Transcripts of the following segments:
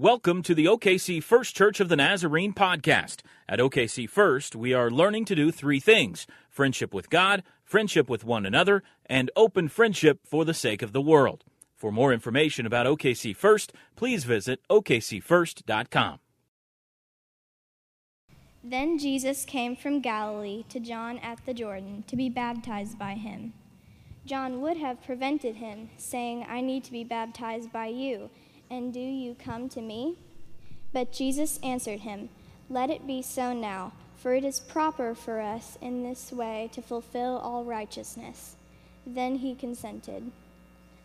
Welcome to the OKC First Church of the Nazarene podcast. At OKC First, we are learning to do three things friendship with God, friendship with one another, and open friendship for the sake of the world. For more information about OKC First, please visit okcfirst.com. Then Jesus came from Galilee to John at the Jordan to be baptized by him. John would have prevented him, saying, I need to be baptized by you and do you come to me? But Jesus answered him, Let it be so now, for it is proper for us in this way to fulfill all righteousness. Then he consented.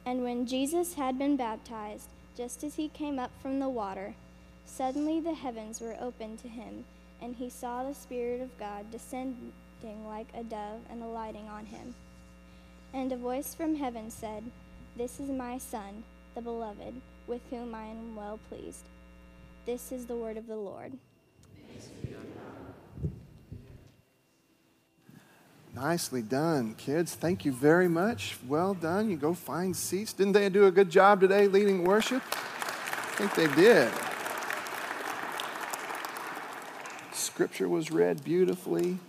And when Jesus had been baptized, just as he came up from the water, suddenly the heavens were opened to him, and he saw the Spirit of God descending like a dove and alighting on him. And a voice from heaven said, This is my Son, the Beloved with whom I am well pleased. This is the word of the Lord. Nicely done, kids. Thank you very much. Well done. You go find seats. Didn't they do a good job today leading worship? I think they did. Scripture was read beautifully.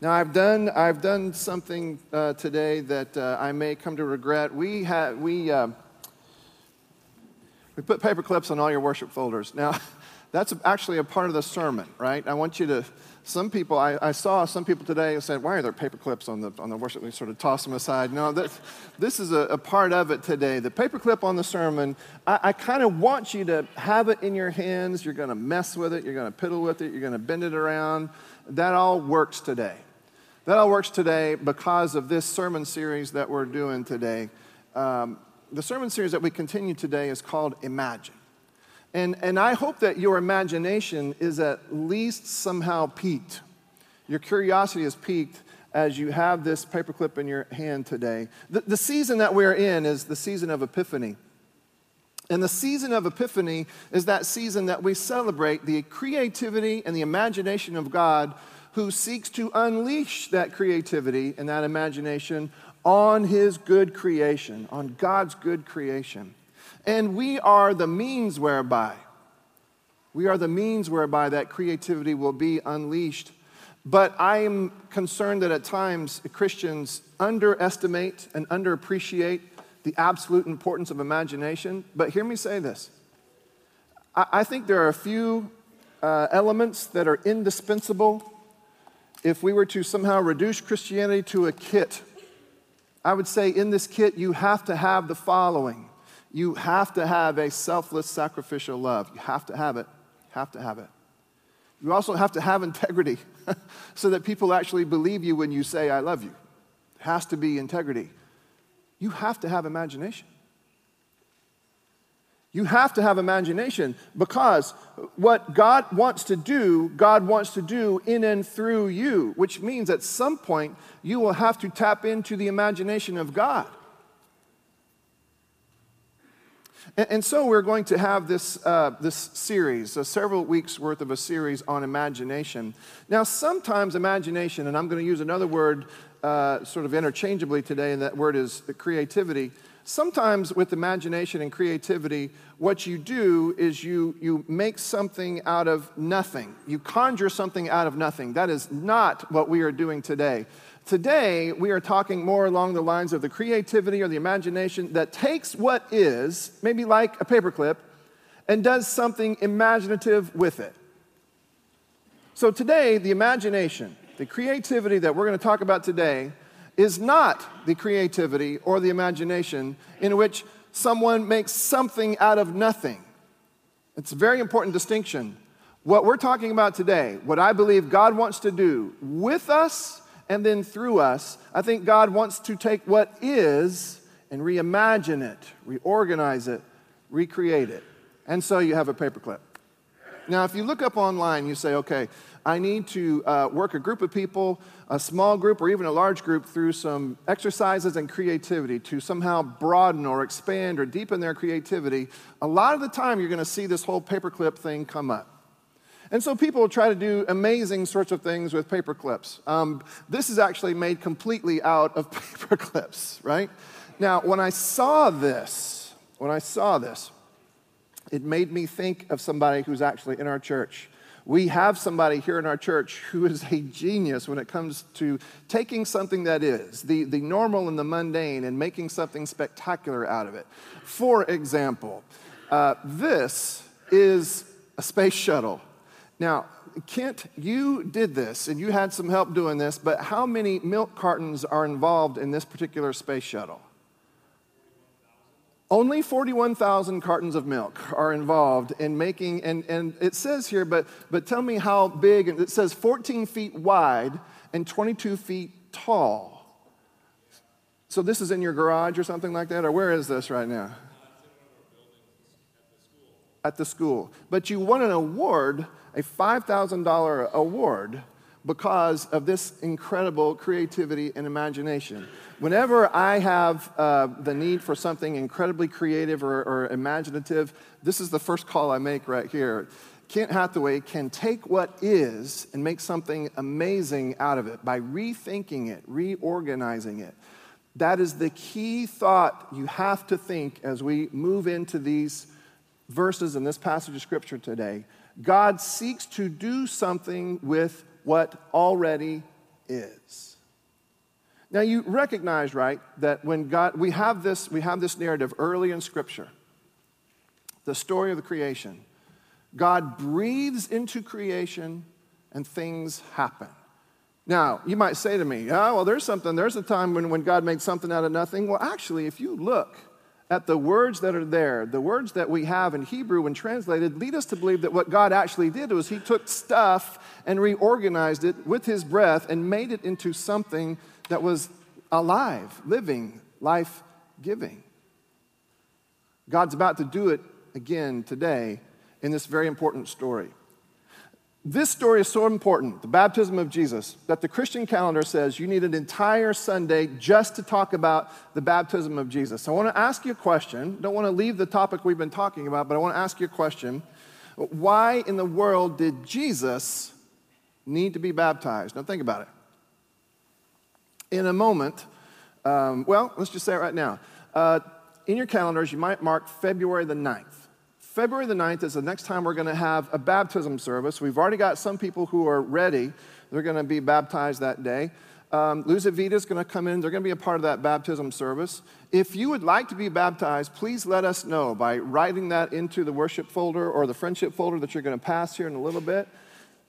Now I've done I've done something uh, today that uh, I may come to regret. We had we. Uh, we put paper clips on all your worship folders. Now, that's actually a part of the sermon, right? I want you to, some people, I, I saw some people today who said, why are there paper clips on the, on the worship? We sort of toss them aside. No, this, this is a, a part of it today. The paper clip on the sermon, I, I kind of want you to have it in your hands. You're going to mess with it. You're going to piddle with it. You're going to bend it around. That all works today. That all works today because of this sermon series that we're doing today. Um, the sermon series that we continue today is called Imagine. And, and I hope that your imagination is at least somehow piqued. Your curiosity is piqued as you have this paperclip in your hand today. The, the season that we're in is the season of Epiphany. And the season of Epiphany is that season that we celebrate the creativity and the imagination of God who seeks to unleash that creativity and that imagination on his good creation, on God's good creation. And we are the means whereby, we are the means whereby that creativity will be unleashed. But I am concerned that at times Christians underestimate and underappreciate the absolute importance of imagination. But hear me say this I, think there are a few uh, elements that are indispensable if we were to somehow reduce Christianity to a kit I would say in this kit, you have to have the following. You have to have a selfless, sacrificial love. You have to have it. You Have to have it. You also have to have integrity so that people actually believe you when you say, I love you. It has to be integrity. You have to have imagination. You have to have imagination because what God wants to do, God wants to do in and through you, which means at some point you will have to tap into the imagination of God. And, so we're going to have this, uh, this series, uh, several weeks worth of a series on imagination. Now, sometimes imagination, and I'm going to use another word uh, sort of interchangeably today, and that word is creativity sometimes with imagination and creativity, what you do is you, you make something out of nothing. You conjure something out of nothing. That is not what we are doing today. Today, we are talking more along the lines of the creativity or the imagination that takes what is, maybe like a paperclip, and does something imaginative with it. So, today, the imagination, the creativity that we're going to talk about today, is not the creativity or the imagination in which someone makes something out of nothing. It's a very important distinction. What we're talking about today, what I believe God wants to do with us and then through us, I think God wants to take what is and reimagine it, reorganize it, recreate it. And so you have a paperclip. Now, if you look up online, you say, okay, I need to uh, work a group of people, a small group or even a large group, through some exercises and creativity to somehow broaden or expand or deepen their creativity. A lot of the time, you're going to see this whole paperclip thing come up. And so people try to do amazing sorts of things with paper clips. Um, this is actually made completely out of paper clips, right? Now, when I saw this, when I saw this, it made me think of somebody who's actually in our church. We have somebody here in our church who is a genius when it comes to taking something that is the, the normal and the mundane and making something spectacular out of it. For example, uh, this is a space shuttle. Now, Kent, you did this and you had some help doing this, but how many milk cartons are involved in this particular space shuttle? Only 41,000 cartons of milk are involved in making, and, and it says here, but, but tell me how big, it says 14 feet wide and 22 feet tall. So this is in your garage or something like that, or where is this right now? At the school. But you won an award, a $5,000 award because of this incredible creativity and imagination. Whenever I have uh, the need for something incredibly creative or, or imaginative, this is the first call I make right here. Kent Hathaway can take what is and make something amazing out of it by rethinking it, reorganizing it. That is the key thought you have to think as we move into these verses in this passage of Scripture today. God seeks to do something with what already is. Now you recognize, right, that when God we have this we have this narrative early in scripture. The story of the creation. God breathes into creation and things happen. Now, you might say to me, oh, well, there's something, there's a time when, when God made something out of nothing. Well, actually, if you look at the words that are there, the words that we have in Hebrew when translated, lead us to believe that what God actually did was He took stuff and reorganized it with His breath and made it into something that was alive, living, life giving. God's about to do it again today in this very important story. This story is so important, the baptism of Jesus, that the Christian calendar says you need an entire Sunday just to talk about the baptism of Jesus. I want to ask you a question. Don't want to leave the topic we've been talking about, but I want to ask you a question. Why in the world did Jesus need to be baptized? Now think about it. In a moment, um, well, let's just say it right now. Uh, in your calendars, you might mark February the 9th. February the 9th is the next time we're going to have a baptism service. We've already got some people who are ready. They're going to be baptized that day. Um, Luz Vita is going to come in. They're going to be a part of that baptism service. If you would like to be baptized, please let us know by writing that into the worship folder or the friendship folder that you're going to pass here in a little bit.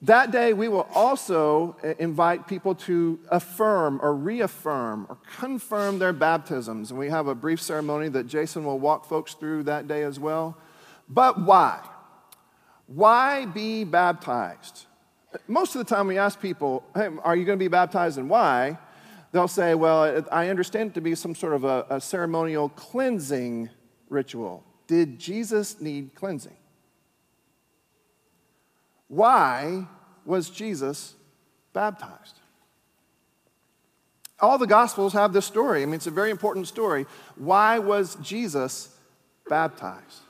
That day, we will also uh, invite people to affirm or reaffirm or confirm their baptisms. And we have a brief ceremony that Jason will walk folks through that day as well. But why? Why be baptized? Most of the time, we ask people, hey, are you going to be baptized and why? They'll say, well, I understand it to be some sort of a, a ceremonial cleansing ritual. Did Jesus need cleansing? Why was Jesus baptized? All the Gospels have this story. I mean, it's a very important story. Why was Jesus baptized?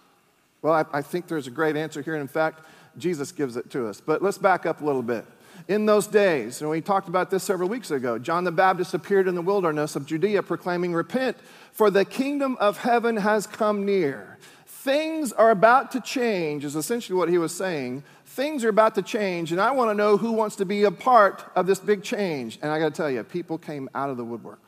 Well, I, I think there's a great answer here. And in fact, Jesus gives it to us. But let's back up a little bit. In those days, and we talked about this several weeks ago, John the Baptist appeared in the wilderness of Judea proclaiming, Repent, for the kingdom of heaven has come near. Things are about to change, is essentially what he was saying. Things are about to change, and I want to know who wants to be a part of this big change. And I got to tell you, people came out of the woodwork.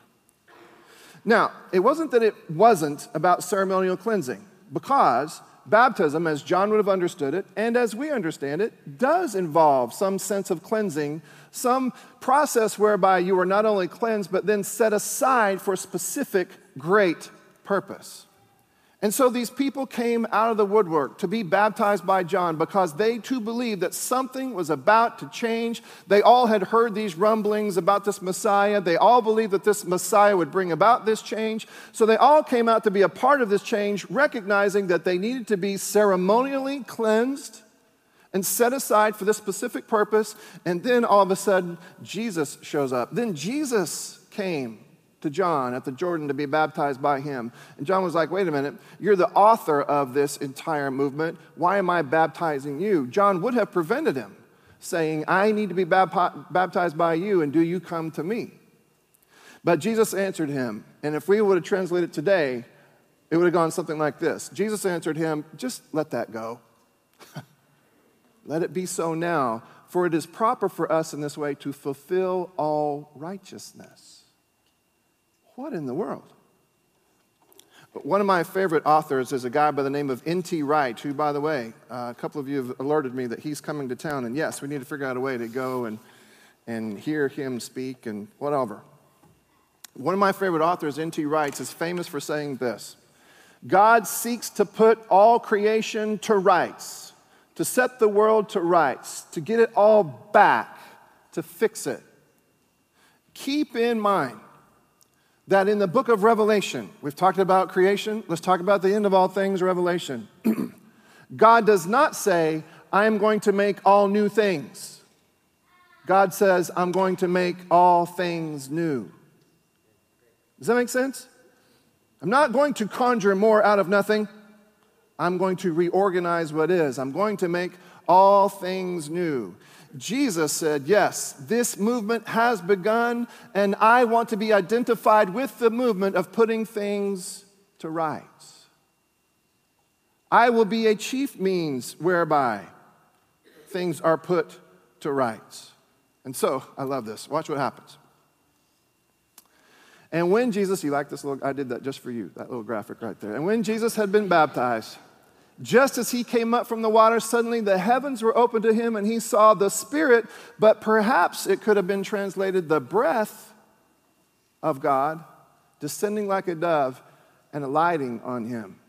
Now, it wasn't that it wasn't about ceremonial cleansing, because baptism, as John would have understood it, and as we understand it, does involve some sense of cleansing, some process whereby you are not only cleansed, but then set aside for a specific great purpose. And so these people came out of the woodwork to be baptized by John because they too believed that something was about to change. They all had heard these rumblings about this Messiah. They all believed that this Messiah would bring about this change. So they all came out to be a part of this change, recognizing that they needed to be ceremonially cleansed and set aside for this specific purpose. And then all of a sudden, Jesus shows up. Then Jesus came to John at the Jordan to be baptized by him. And John was like, wait a minute, you're the author of this entire movement. Why am I baptizing you? John would have prevented him, saying, I need to be baptized by you, and do you come to me? But Jesus answered him, and if we would have translated today, it would have gone something like this Jesus answered him, Just let that go. let it be so now, for it is proper for us in this way to fulfill all righteousness. What in the world? One of my favorite authors is a guy by the name of N.T. Wright, who, by the way, uh, a couple of you have alerted me that he's coming to town, and yes, we need to figure out a way to go and, and hear him speak and whatever. One of my favorite authors, N.T. Wright, is famous for saying this God seeks to put all creation to rights, to set the world to rights, to get it all back, to fix it. Keep in mind that in the book of Revelation, we've talked about creation, let's talk about the end of all things, Revelation. God does not say, I am going to make all new things. God says, I'm going to make all things new. Does that make sense? I'm not going to conjure more out of nothing. I'm going to reorganize what is. I'm going to make all things new. Jesus said, Yes, this movement has begun, and I want to be identified with the movement of putting things to rights. I will be a chief means whereby things are put to rights. And so, I love this. Watch what happens. And when Jesus, you like this little, I did that just for you, that little graphic right there. And when Jesus had been baptized, just as he came up from the water, suddenly the heavens were opened to him and he saw the Spirit, but perhaps it could have been translated the breath of God descending like a dove and alighting on him.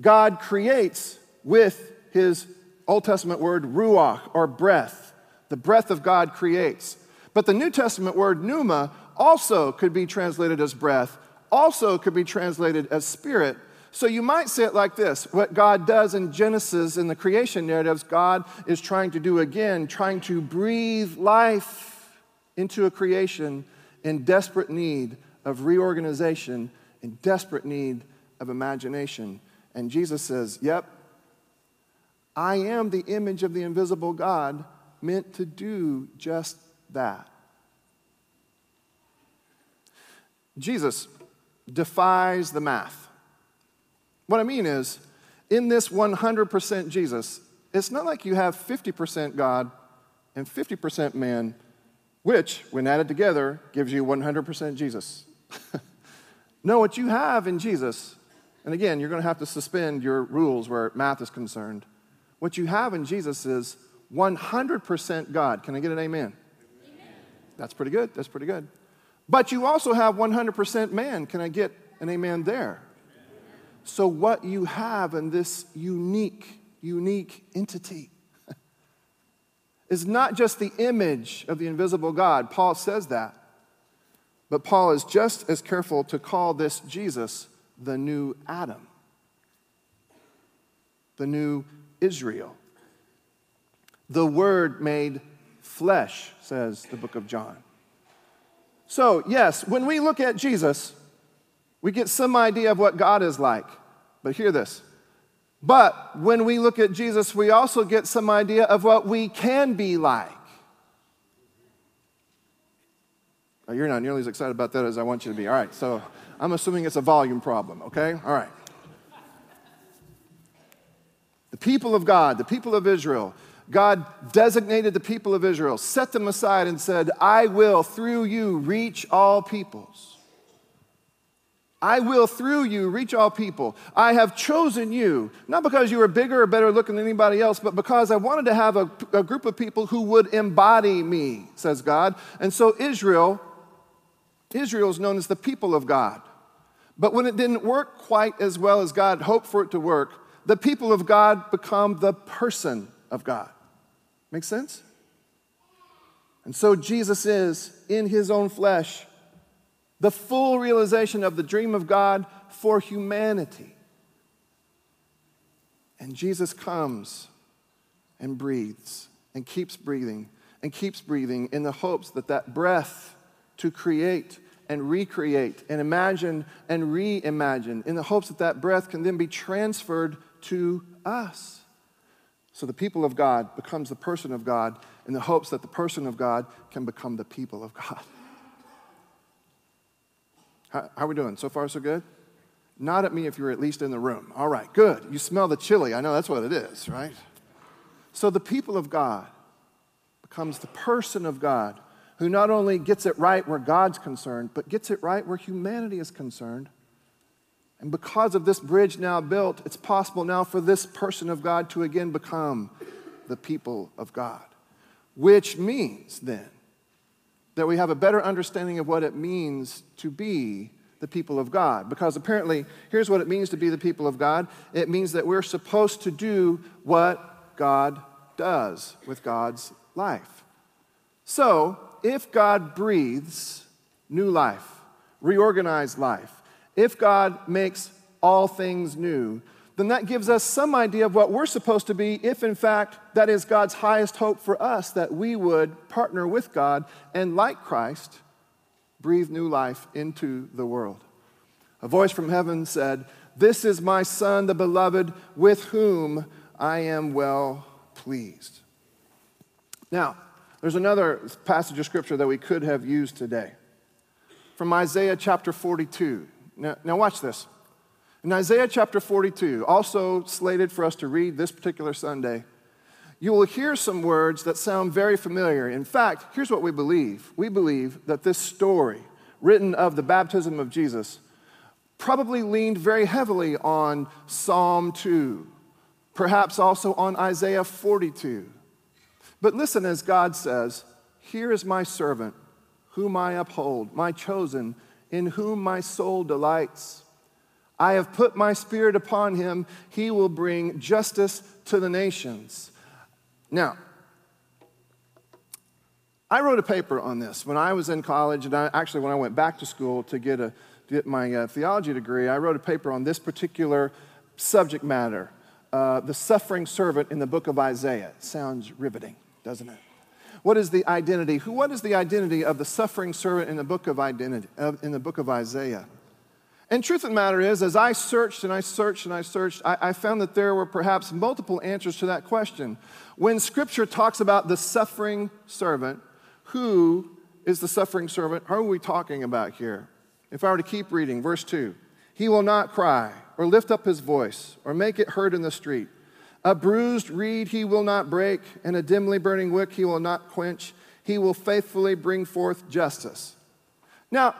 God creates with his Old Testament word ruach or breath. The breath of God creates. But the New Testament word pneuma also could be translated as breath, also could be translated as spirit so you might say it like this what God does in Genesis in the creation narratives, God is trying to do again, trying to breathe life into a creation in desperate need of reorganization, in desperate need of imagination. And Jesus says, Yep, I am the image of the invisible God meant to do just that. Jesus defies the math. What I mean is, in this 100% Jesus, it's not like you have 50% God and 50% man, which, when added together, gives you 100% Jesus. no, what you have in Jesus, and again, you're going to have to suspend your rules where math is concerned. What you have in Jesus is 100% God. Can I get an amen? amen? That's pretty good. That's pretty good. But you also have 100% man. Can I get an amen there? So, what you have in this unique, unique entity is not just the image of the invisible God. Paul says that. But Paul is just as careful to call this Jesus the new Adam, the new Israel. The Word made flesh, says the book of John. So, yes, when we look at Jesus, we get some idea of what God is like. But hear this. But when we look at Jesus, we also get some idea of what we can be like. You're not nearly as excited about that as I want you to be. All right, so I'm assuming it's a volume problem, okay? All right. The people of God, the people of Israel, God designated the people of Israel, set them aside, and said, I will, through you, reach all peoples. I will through you reach all people. I have chosen you, not because you are bigger or better looking than anybody else, but because I wanted to have a, a, group of people who would embody me, says God. And so Israel, Israel is known as the people of God. But when it didn't work quite as well as God hoped for it to work, the people of God become the person of God. Make sense? And so Jesus is in his own flesh the full realization of the dream of God for humanity. And Jesus comes and breathes and keeps breathing and keeps breathing in the hopes that that breath to create and recreate and imagine and reimagine, in the hopes that that breath can then be transferred to us. So the people of God becomes the person of God in the hopes that the person of God can become the people of God. How, how are we doing? So far, so good? Nod at me if you're at least in the room. All right, good. You smell the chili. I know that's what it is, right? So the people of God becomes the person of God who not only gets it right where God's concerned, but gets it right where humanity is concerned. And because of this bridge now built, it's possible now for this person of God to again become the people of God. Which means then that we have a better understanding of what it means to be the people of God. Because apparently, here's what it means to be the people of God it means that we're supposed to do what God does with God's life. So, if God breathes new life, reorganized life, if God makes all things new, then that gives us some idea of what we're supposed to be if, in fact, that is God's highest hope for us, that we would partner with God and, like Christ, breathe new life into the world. A voice from heaven said, This is my Son, the beloved, with whom I am well pleased. Now, there's another passage of scripture that we could have used today from Isaiah chapter 42. Now, now, watch this. In Isaiah chapter 42, also slated for us to read this particular Sunday, you will hear some words that sound very familiar. In fact, here's what we believe we believe that this story, written of the baptism of Jesus, probably leaned very heavily on Psalm 2, perhaps also on Isaiah 42. But listen as God says, Here is my servant, whom I uphold, my chosen, in whom my soul delights. I have put my spirit upon him. He will bring justice to the nations. Now, I wrote a paper on this when I was in college, and I, actually, when I went back to school to get, a, get my uh, theology degree, I wrote a paper on this particular subject matter uh, the suffering servant in the book of Isaiah. Sounds riveting doesn't it? What is the identity? Who, what is the identity of the suffering servant in the book of identity, in the book of Isaiah? And truth of the matter is, as I searched and I searched and I searched, I, I found that there were perhaps multiple answers to that question. When Scripture talks about the suffering servant, who is the suffering servant? Who are we talking about here? If I were to keep reading, verse 2 He will not cry or lift up his voice or make it heard in the street. A bruised reed he will not break, and a dimly burning wick he will not quench. He will faithfully bring forth justice. Now,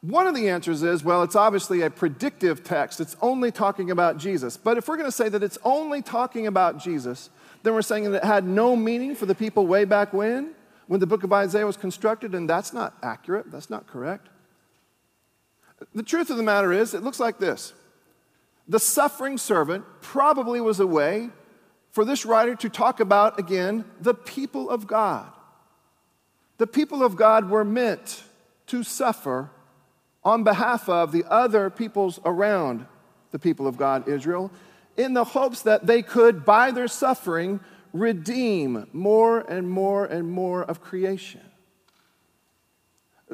one of the answers is well, it's obviously a predictive text. It's only talking about Jesus. But if we're going to say that it's only talking about Jesus, then we're saying that it had no meaning for the people way back when, when the book of Isaiah was constructed, and that's not accurate. That's not correct. The truth of the matter is, it looks like this the suffering servant probably was a way for this writer to talk about, again, the people of God. The people of God were meant to suffer on behalf of the other peoples around the people of God, Israel, in the hopes that they could, by their suffering, redeem more and more and more of creation.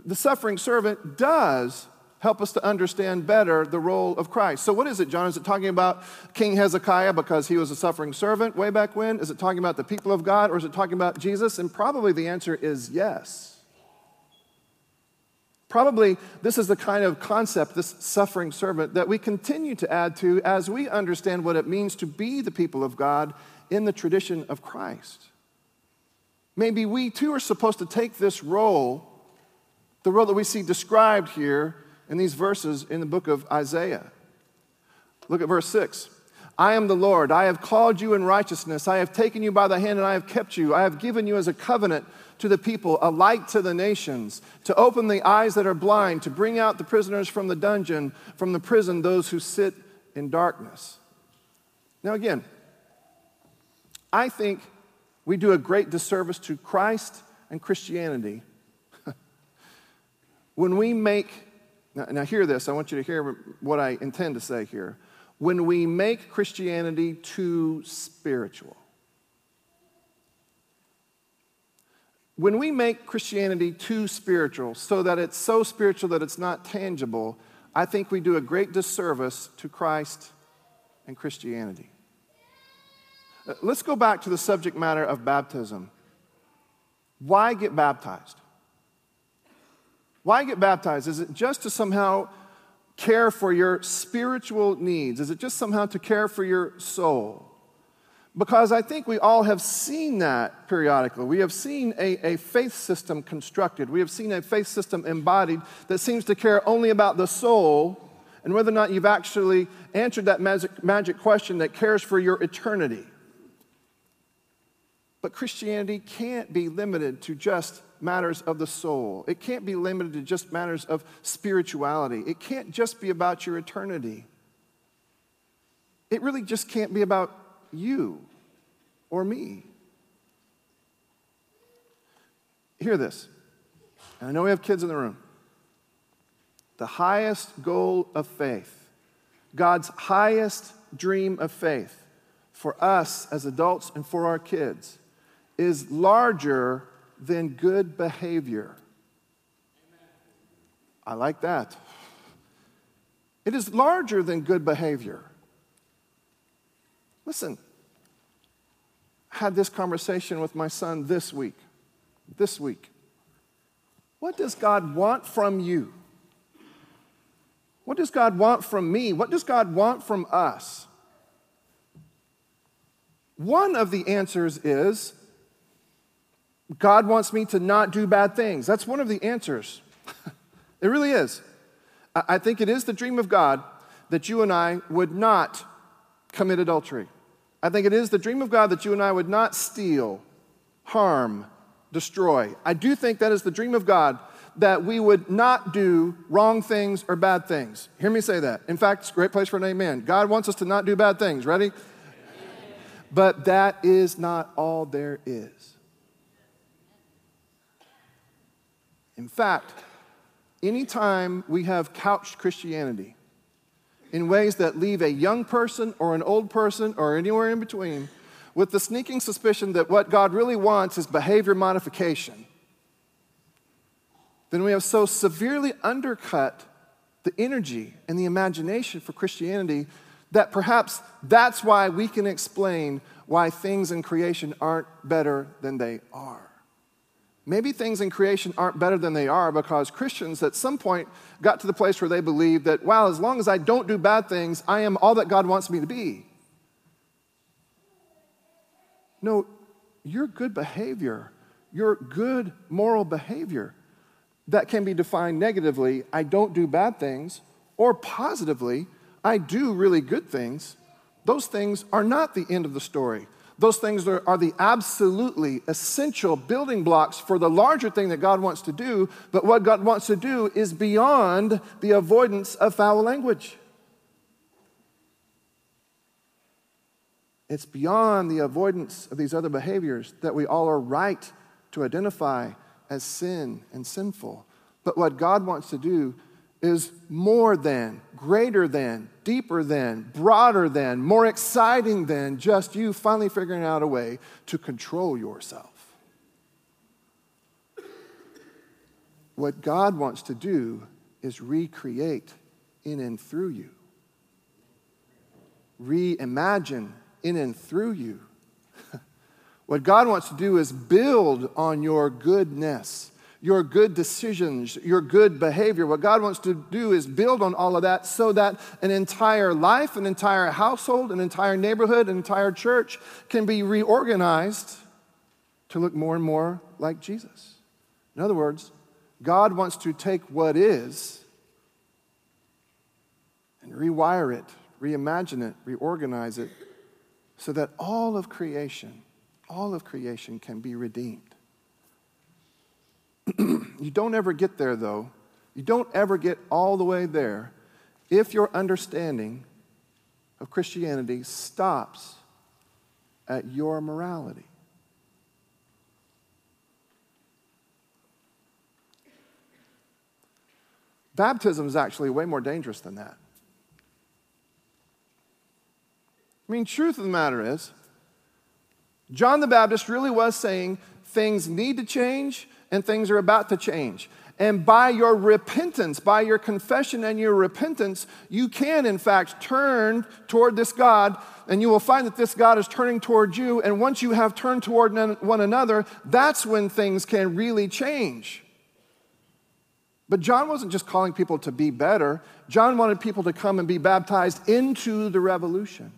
The suffering servant does help us to understand better the role of Christ. So, what is it, John? Is it talking about King Hezekiah because he was a suffering servant way back when? Is it talking about the people of God or is it talking about Jesus? And probably the answer is yes. Probably this is the kind of concept, this suffering servant, that we continue to add to as we understand what it means to be the people of God in the tradition of Christ. Maybe we too are supposed to take this role, the role that we see described here, in these verses in the book of Isaiah. Look at verse 6. I am the Lord. I have called you in righteousness. I have taken you by the hand and I have kept you. I have given you as a covenant to the people, a light to the nations, to open the eyes that are blind, to bring out the prisoners from the dungeon, from the prison, those who sit in darkness. Now, again, I think we do a great disservice to Christ and Christianity when we make now, now, hear this. I want you to hear what I intend to say here. When we make Christianity too spiritual, when we make Christianity too spiritual so that it's so spiritual that it's not tangible, I think we do a great disservice to Christ and Christianity. Uh, let's go back to the subject matter of baptism. Why get baptized? Why get baptized? Is it just to somehow care for your spiritual needs? Is it just somehow to care for your soul? Because I think we all have seen that periodically. We have seen a, a faith system constructed. We have seen a faith system embodied that seems to care only about the soul and whether or not you've actually answered that magic, magic question that cares for your eternity. But Christianity can't be limited to just matters of the soul. It can't be limited to just matters of spirituality. It can't just be about your eternity. It really just can't be about you or me. Hear this. And I know we have kids in the room. The highest goal of faith, God's highest dream of faith for us as adults and for our kids, is larger than good behavior. I like that. It is larger than good behavior. Listen, I had this conversation with my son this week. This week. What does God want from you? What does God want from me? What does God want from us? One of the answers is God wants me to not do bad things. That's one of the answers. it really is. I think it is the dream of God that you and I would not commit adultery. I think it is the dream of God that you and I would not steal, harm, destroy. I do think that is the dream of God that we would not do wrong things or bad things. Hear me say that. In fact, it's a great place for an amen. God wants us to not do bad things. Ready? But that is not all there is. In fact, anytime we have couched Christianity, in ways that leave a young person or an old person or anywhere in between with the sneaking suspicion that what God really wants is behavior modification, then we have so severely undercut the energy and the imagination for Christianity that perhaps that's why we can explain why things in creation aren't better than they are. Maybe things in creation aren't better than they are because Christians at some point got to the place where they believe that, wow, as long as I don't do bad things, I am all that God wants me to be. No, your good behavior, your good moral behavior, that can be defined negatively, I don't do bad things, or positively, I do really good things, those things are not the end of the story. Those things are, are, the absolutely essential building blocks for the larger thing that God wants to do. But what God wants to do is beyond the avoidance of foul language. It's beyond the avoidance of these other behaviors that we all are right to identify as sin and sinful. But what God wants to do is more than, greater than, deeper than, broader than, more exciting than just you finally figuring out a way to control yourself. What God wants to do is recreate in and through you, reimagine in and through you. what God wants to do is build on your goodness your good decisions, your good behavior. What God wants to do is build on all of that so that an entire life, an entire household, an entire neighborhood, an entire church can be reorganized to look more and more like Jesus. In other words, God wants to take what is and rewire it, reimagine it, reorganize it so that all of creation, all of creation can be redeemed. You don't ever get there, though. You don't ever get all the way there if your understanding of Christianity stops at your morality. Baptism is actually way more dangerous than that. I mean, truth of the matter is, John the Baptist really was saying things need to change and things are about to change. And by your repentance, by your confession and your repentance, you can, in fact, turn toward this God, and you will find that this God is turning toward you. And once you have turned toward one another, that's when things can really change. But John wasn't just calling people to be better, John wanted people to come and be baptized into the revolution.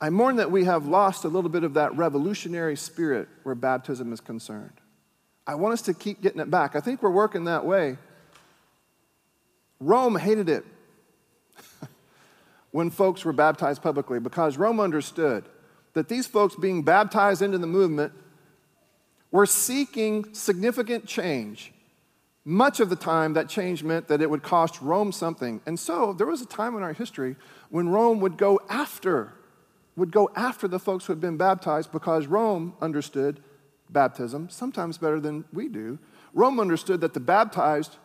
I mourn that we have lost a little bit of that revolutionary spirit where baptism is concerned. I want us to keep getting it back. I think we're working that way. Rome hated it when folks were baptized publicly because Rome understood that these folks being baptized into the movement were seeking significant change. Much of the time, that change meant that it would cost Rome something. And so there was a time in our history when Rome would go after would go after the folks who had been baptized because Rome understood baptism, sometimes better than we do. Rome understood that the baptized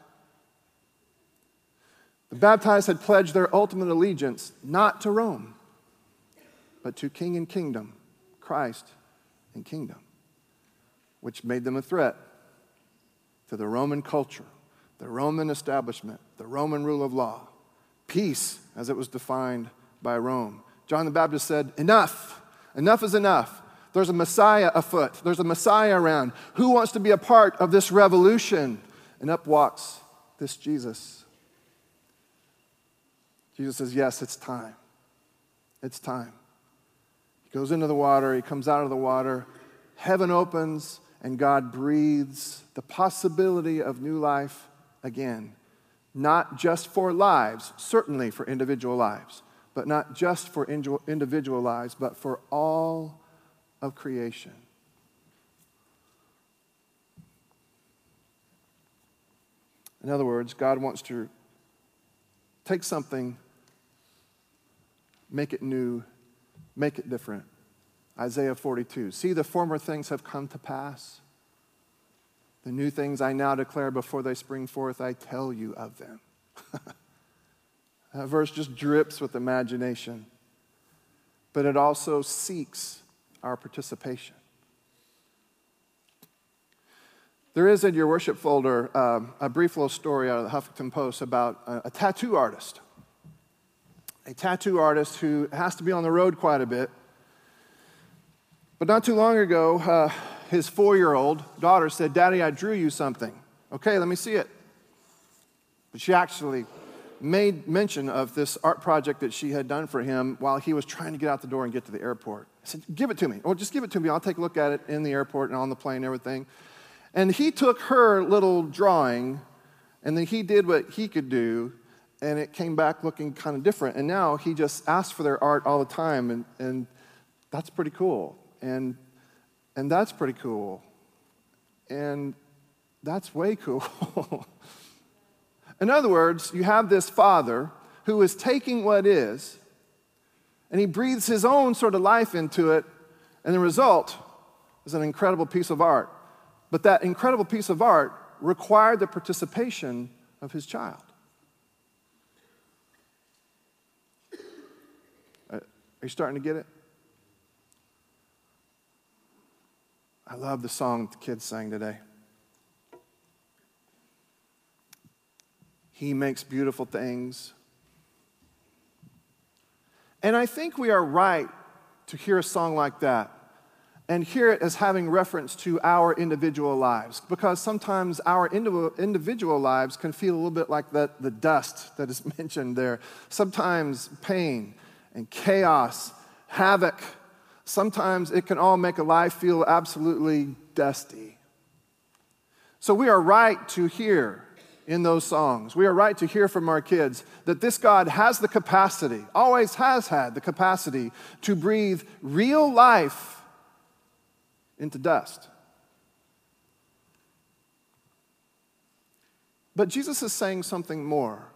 the baptized had pledged their ultimate allegiance not to Rome, but to king and kingdom, Christ and kingdom, which made them a threat to the Roman culture, the Roman establishment, the Roman rule of law, peace as it was defined by Rome. John the Baptist said, Enough, enough is enough. There's a Messiah afoot, there's a Messiah around. Who wants to be a part of this revolution? And up walks this Jesus. Jesus says, Yes, it's time. It's time. He goes into the water, he comes out of the water, heaven opens, and God breathes the possibility of new life again. Not just for lives, certainly for individual lives, but not just for individual lives, but for all of creation. In other words, God wants to take something, make it new, make it different. Isaiah 42. See, the former things have come to pass. The new things I now declare before they spring forth, I tell you of them. That verse just drips with imagination, but it also seeks our participation. There is in your worship folder uh, a brief little story out of the Huffington Post about a, a tattoo artist. A tattoo artist who has to be on the road quite a bit. But not too long ago, uh, his four year old daughter said, Daddy, I drew you something. Okay, let me see it. But she actually made mention of this art project that she had done for him while he was trying to get out the door and get to the airport. I said, Give it to me. Or just give it to me. I'll take a look at it in the airport and on the plane and everything. And he took her little drawing and then he did what he could do and it came back looking kind of different. And now he just asks for their art all the time and, and that's pretty cool. And, and that's pretty cool. And that's way cool. In other words, you have this father who is taking what is and he breathes his own sort of life into it, and the result is an incredible piece of art. But that incredible piece of art required the participation of his child. Uh, are you starting to get it? I love the song the kids sang today. He makes beautiful things. And I think we are right to hear a song like that and hear it as having reference to our individual lives because sometimes our individual lives can feel a little bit like that, the dust that is mentioned there. Sometimes pain and chaos, havoc. Sometimes it can all make a life feel absolutely dusty. So we are right to hear in those songs. We are right to hear from our kids that this God has the capacity, always has had the capacity, to breathe real life into dust. But Jesus is saying something more.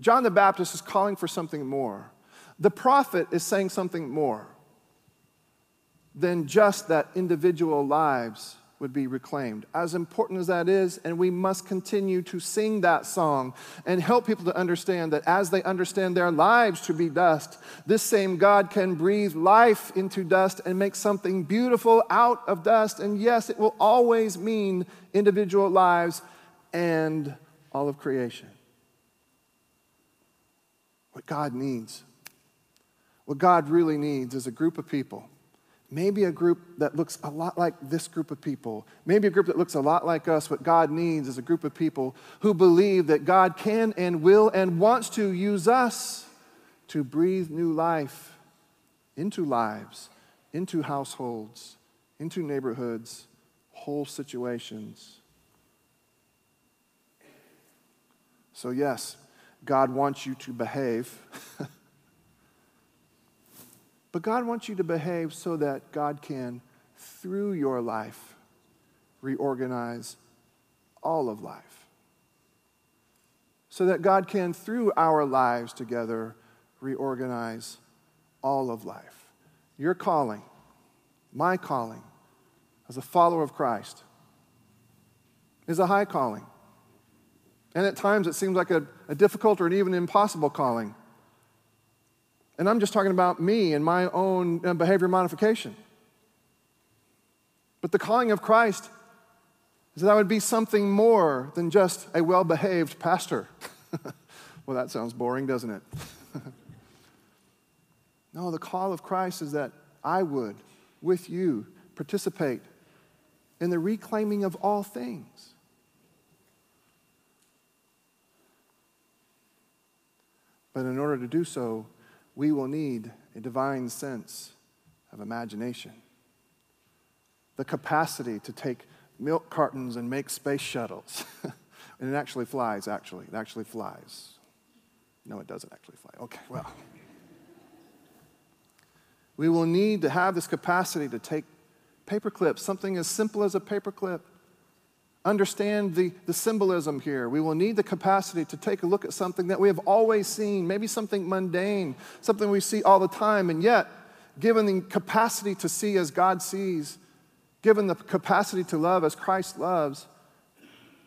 John the Baptist is calling for something more. The prophet is saying something more than just that individual lives would be reclaimed. As important as that is, and we must continue to sing that song and help people to understand that as they understand their lives to be dust, this same God can breathe life into dust and make something beautiful out of dust. And yes, it will always mean individual lives and all of creation. What God needs, what God really needs is a group of people maybe a group that looks a lot like this group of people, maybe a group that looks a lot like us. What God needs is a group of people who believe that God can and will and wants to use us to breathe new life into lives, into households, into neighborhoods, whole situations. So, yes, God wants you to behave. But God wants you to behave so that God can, through your life, reorganize all of life. So that God can, through our lives together, reorganize all of life. Your calling, my calling, as a follower of Christ, is a high calling. And at times it seems like a, a difficult or an even impossible calling. And I'm just talking about me and my own uh, behavior modification. But the calling of Christ is that I would be something more than just a well behaved pastor. well, that sounds boring, doesn't it? no, the call of Christ is that I would, with you, participate in the reclaiming of all things. But in order to do so, we will need a divine sense of imagination. The capacity to take milk cartons and make space shuttles. and it actually flies, actually. It actually flies. No, it doesn't actually fly. Okay, well. We will need to have this capacity to take paper clips, something as simple as a paper clip, understand the, the symbolism here. We will need the capacity to take a look at something that we have always seen, maybe something mundane, something we see all the time, and yet, given the capacity to see as God sees, given the capacity to love as Christ loves,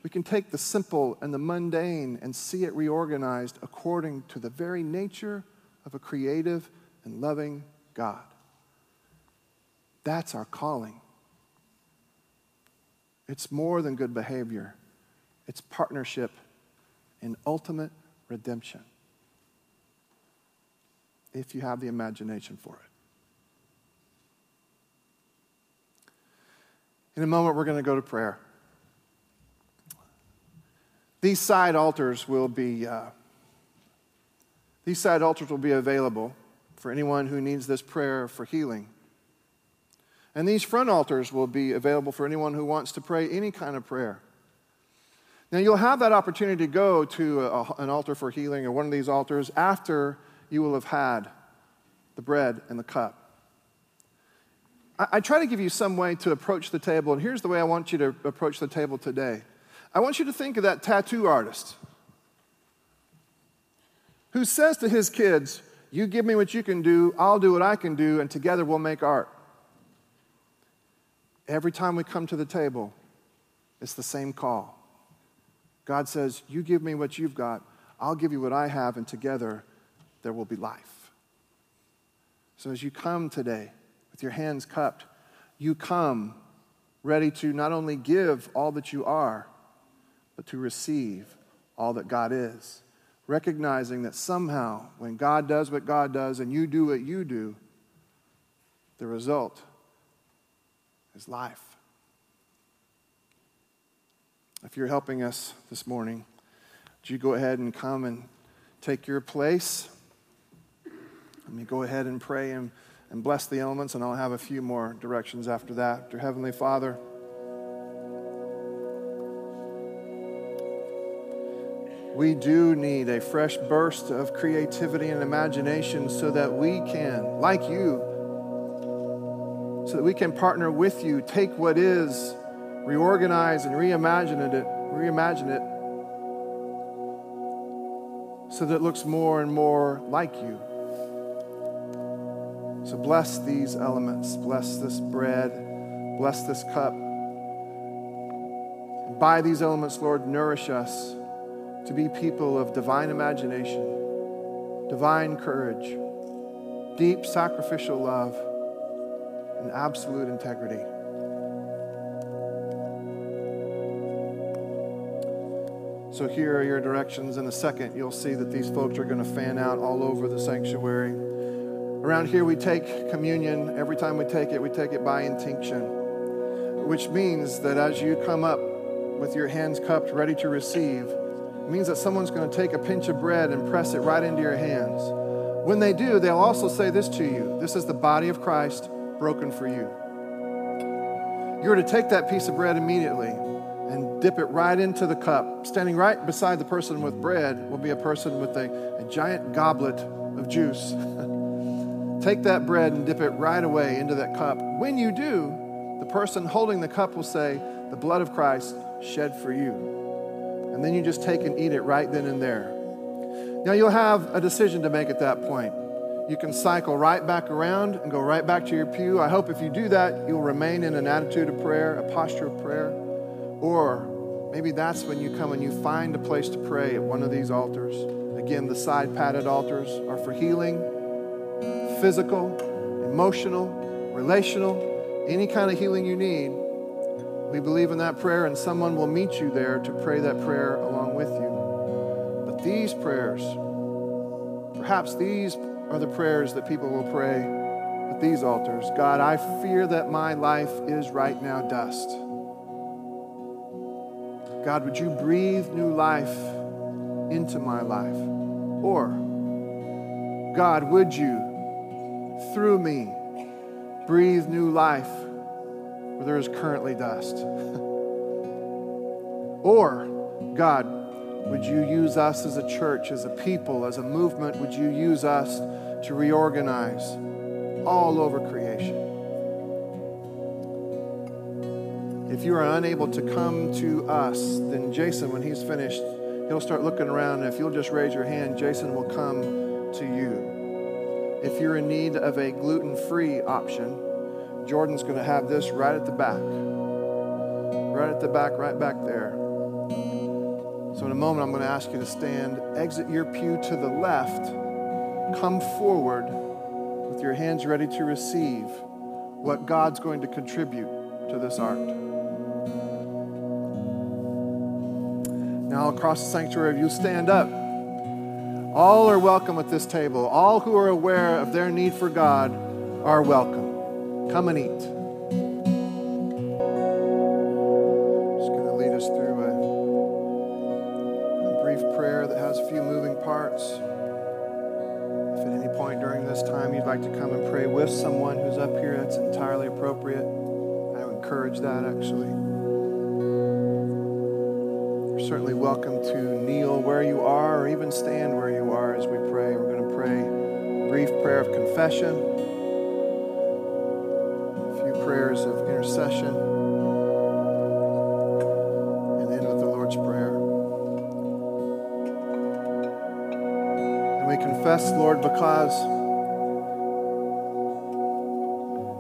we can take the simple and the mundane and see it reorganized according to the very nature of a creative and loving God. That's our calling. It's more than good behavior, it's partnership in ultimate redemption. If you have the imagination for it. In a moment, we're going to go to prayer. These side altars will be uh, these side altars will be available for anyone who needs this prayer for healing. And these front altars will be available for anyone who wants to pray any kind of prayer. Now, you'll have that opportunity to go to a, an altar for healing or one of these altars after you will have had the bread and the cup. I, I try to give you some way to approach the table, and here's the way I want you to approach the table today. I want you to think of that tattoo artist who says to his kids, You give me what you can do, I'll do what I can do, and together we'll make art. Every time we come to the table, it's the same call. God says, You give me what you've got, I'll give you what I have, and together there will be life. So as you come today with your hands cupped, you come ready to not only give all that you are, but to receive all that God is. Recognizing that somehow, when God does what God does and you do what you do, the result is life. If you're helping us this morning, would you go ahead and come and take your place? Let me go ahead and pray and, and bless the elements, and I'll have a few more directions after that. Dear Heavenly Father, we do need a fresh burst of creativity and imagination so that we can, like you, so that we can partner with you, take what is, reorganize and reimagine it, reimagine it so that it looks more and more like you. So bless these elements, bless this bread, bless this cup. By these elements, Lord, nourish us to be people of divine imagination, divine courage, deep sacrificial love and absolute integrity. So, here are your directions. In a second, you'll see that these folks are going to fan out all over the sanctuary. Around here, we take communion. Every time we take it, we take it by intinction, which means that as you come up with your hands cupped, ready to receive, means that someone's going to take a pinch of bread and press it right into your hands. When they do, they'll also say this to you This is the body of Christ broken for you. You're to take that piece of bread immediately and dip it right into the cup. Standing right beside the person with bread will be a person with a, a giant goblet of juice. take that bread and dip it right away into that cup. When you do, the person holding the cup will say, The blood of Christ shed for you. And then you just take and eat it right then and there. Now you'll have a decision to make at that point. You can cycle right back around and go right back to your pew. I hope if you do that, you'll remain in an attitude of prayer, a posture of prayer. Or maybe that's when you come and you find a place to pray at one of these altars. Again, the side padded altars are for healing, physical, emotional, relational, any kind of healing you need. We believe in that prayer, and someone will meet you there to pray that prayer along with you. But these prayers, perhaps these are the prayers that people will pray at these altars. God, I fear that my life is right now dust. God, would you breathe new life into my life? Or, God, would you, through me, breathe new life where there is currently dust? or, God, would you use us as a church, as a people, as a movement? Would you use us to reorganize all over creation? If you are unable to come to us, then Jason, when he's finished, he'll start looking around. And if you'll just raise your hand, Jason will come to you. If you're in need of a gluten free option, Jordan's going to have this right at the back. Right at the back, right back there. So, in a moment, I'm going to ask you to stand, exit your pew to the left, come forward with your hands ready to receive what God's going to contribute to this art. Now, across the sanctuary, if you stand up, all are welcome at this table. All who are aware of their need for God are welcome. Come and eat. Like to come and pray with someone who's up here, that's entirely appropriate. I would encourage that actually. You're certainly welcome to kneel where you are or even stand where you are as we pray. We're going to pray a brief prayer of confession, a few prayers of intercession. and end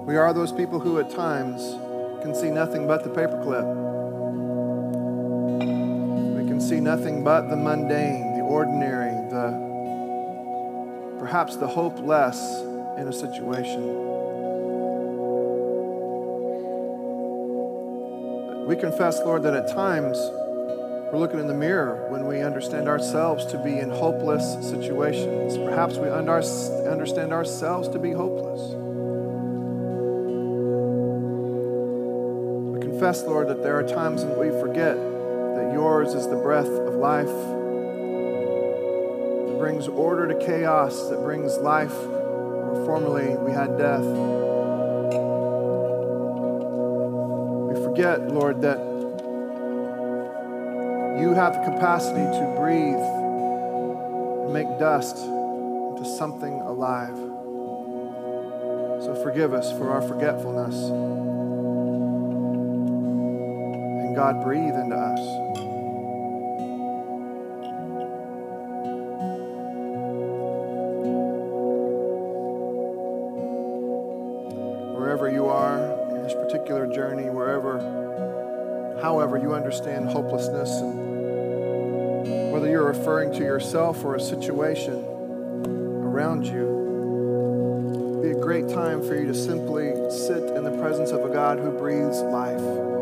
We are those people who at times can see nothing but the paperclip. We can see nothing but the mundane, the ordinary, the perhaps the hopeless in a situation. We confess, Lord, that at times we're looking in the mirror when we understand ourselves to be in hopeless situations. Perhaps we understand ourselves to be hopeless. Confess, Lord, that there are times when we forget that yours is the breath of life that brings order to chaos, that brings life where formerly we had death. We forget, Lord, that you have the capacity to breathe and make dust into something alive. So forgive us for our forgetfulness. God, breathe into us. Wherever you are in this particular journey, wherever, however you understand hopelessness, and whether you're referring to yourself or a situation around you, be a great time for you to simply sit in the presence of a God who breathes life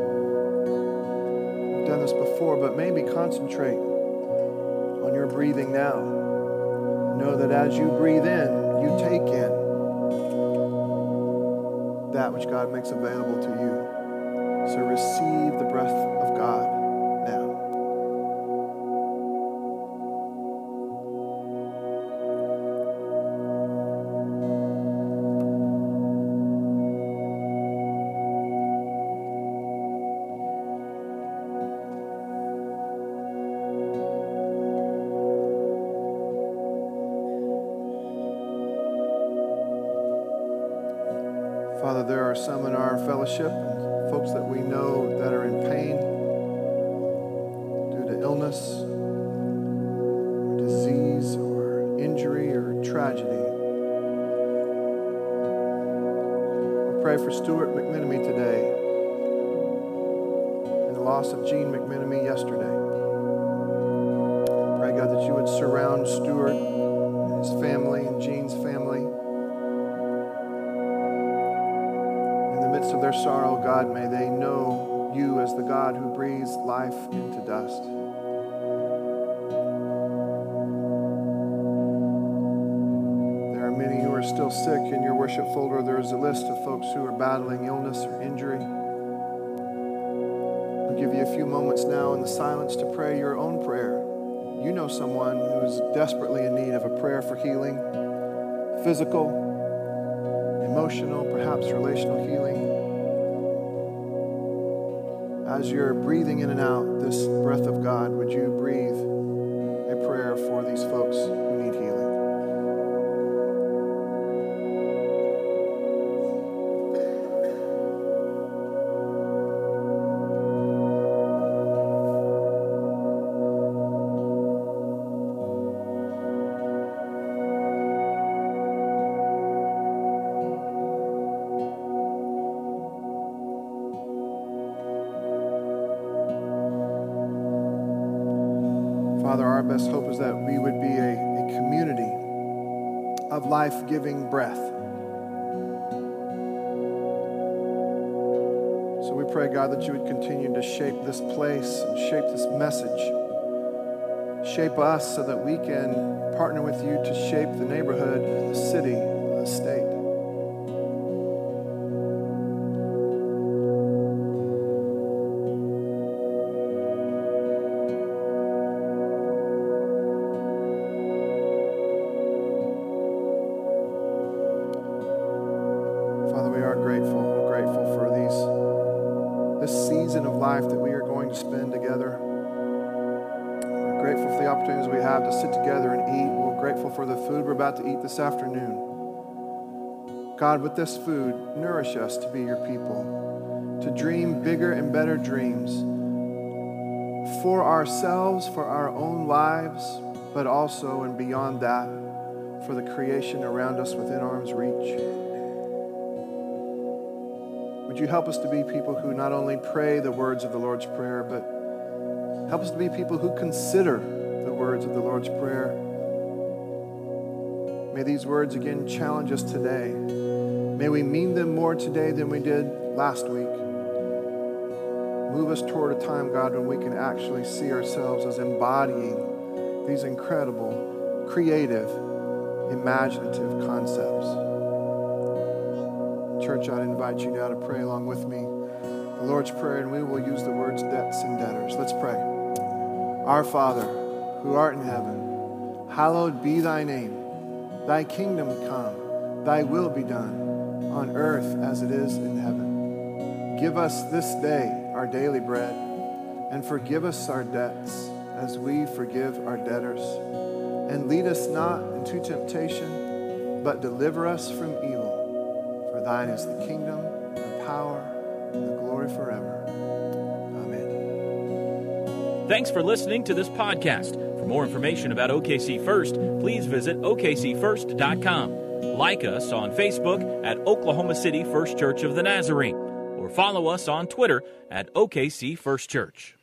this before, but maybe concentrate on your breathing now. Know that as you breathe in, you take in that which God makes available to you. So receive the breath of God. Father, there are some in our fellowship, folks that we know that are in pain due to illness, or disease, or injury, or tragedy. We pray for Stuart McMenemy today and the loss of Gene McMenemy yesterday. Pray, God, that you would surround Stuart and his family and Gene's family. Midst of their sorrow, God, may they know you as the God who breathes life into dust. There are many who are still sick. In your worship folder, there is a list of folks who are battling illness or injury. I'll give you a few moments now in the silence to pray your own prayer. You know someone who is desperately in need of a prayer for healing, physical, emotional, perhaps relational healing. As you're breathing in and out this breath of God, would you breathe best hope is that we would be a, a community of life giving breath. So we pray, God, that you would continue to shape this place and shape this message. Shape us so that we can partner with you to shape the neighborhood, the city, God, with this food, nourish us to be your people, to dream bigger and better dreams for ourselves, for our own lives, but also and beyond that, for the creation around us within arm's reach. Would you help us to be people who not only pray the words of the Lord's Prayer, but help us to be people who consider the words of the Lord's Prayer? May these words again challenge us today. May we mean them more today than we did last week. Move us toward a time, God, when we can actually see ourselves as embodying these incredible, creative, imaginative concepts. Church, I'd invite you now to pray along with me the Lord's Prayer, and we will use the words debts and debtors. Let's pray. Our Father, who art in heaven, hallowed be thy name. Thy kingdom come, thy will be done, on earth as it is in heaven. Give us this day our daily bread, and forgive us our debts as we forgive our debtors. And lead us not into temptation, but deliver us from evil. For thine is the kingdom, the power, and the glory forever. Amen. Thanks for listening to this podcast. For more information about OKC First, please visit OKCFirst.com. Like us on Facebook at Oklahoma City First Church of the Nazarene, or follow us on Twitter at OKC First Church.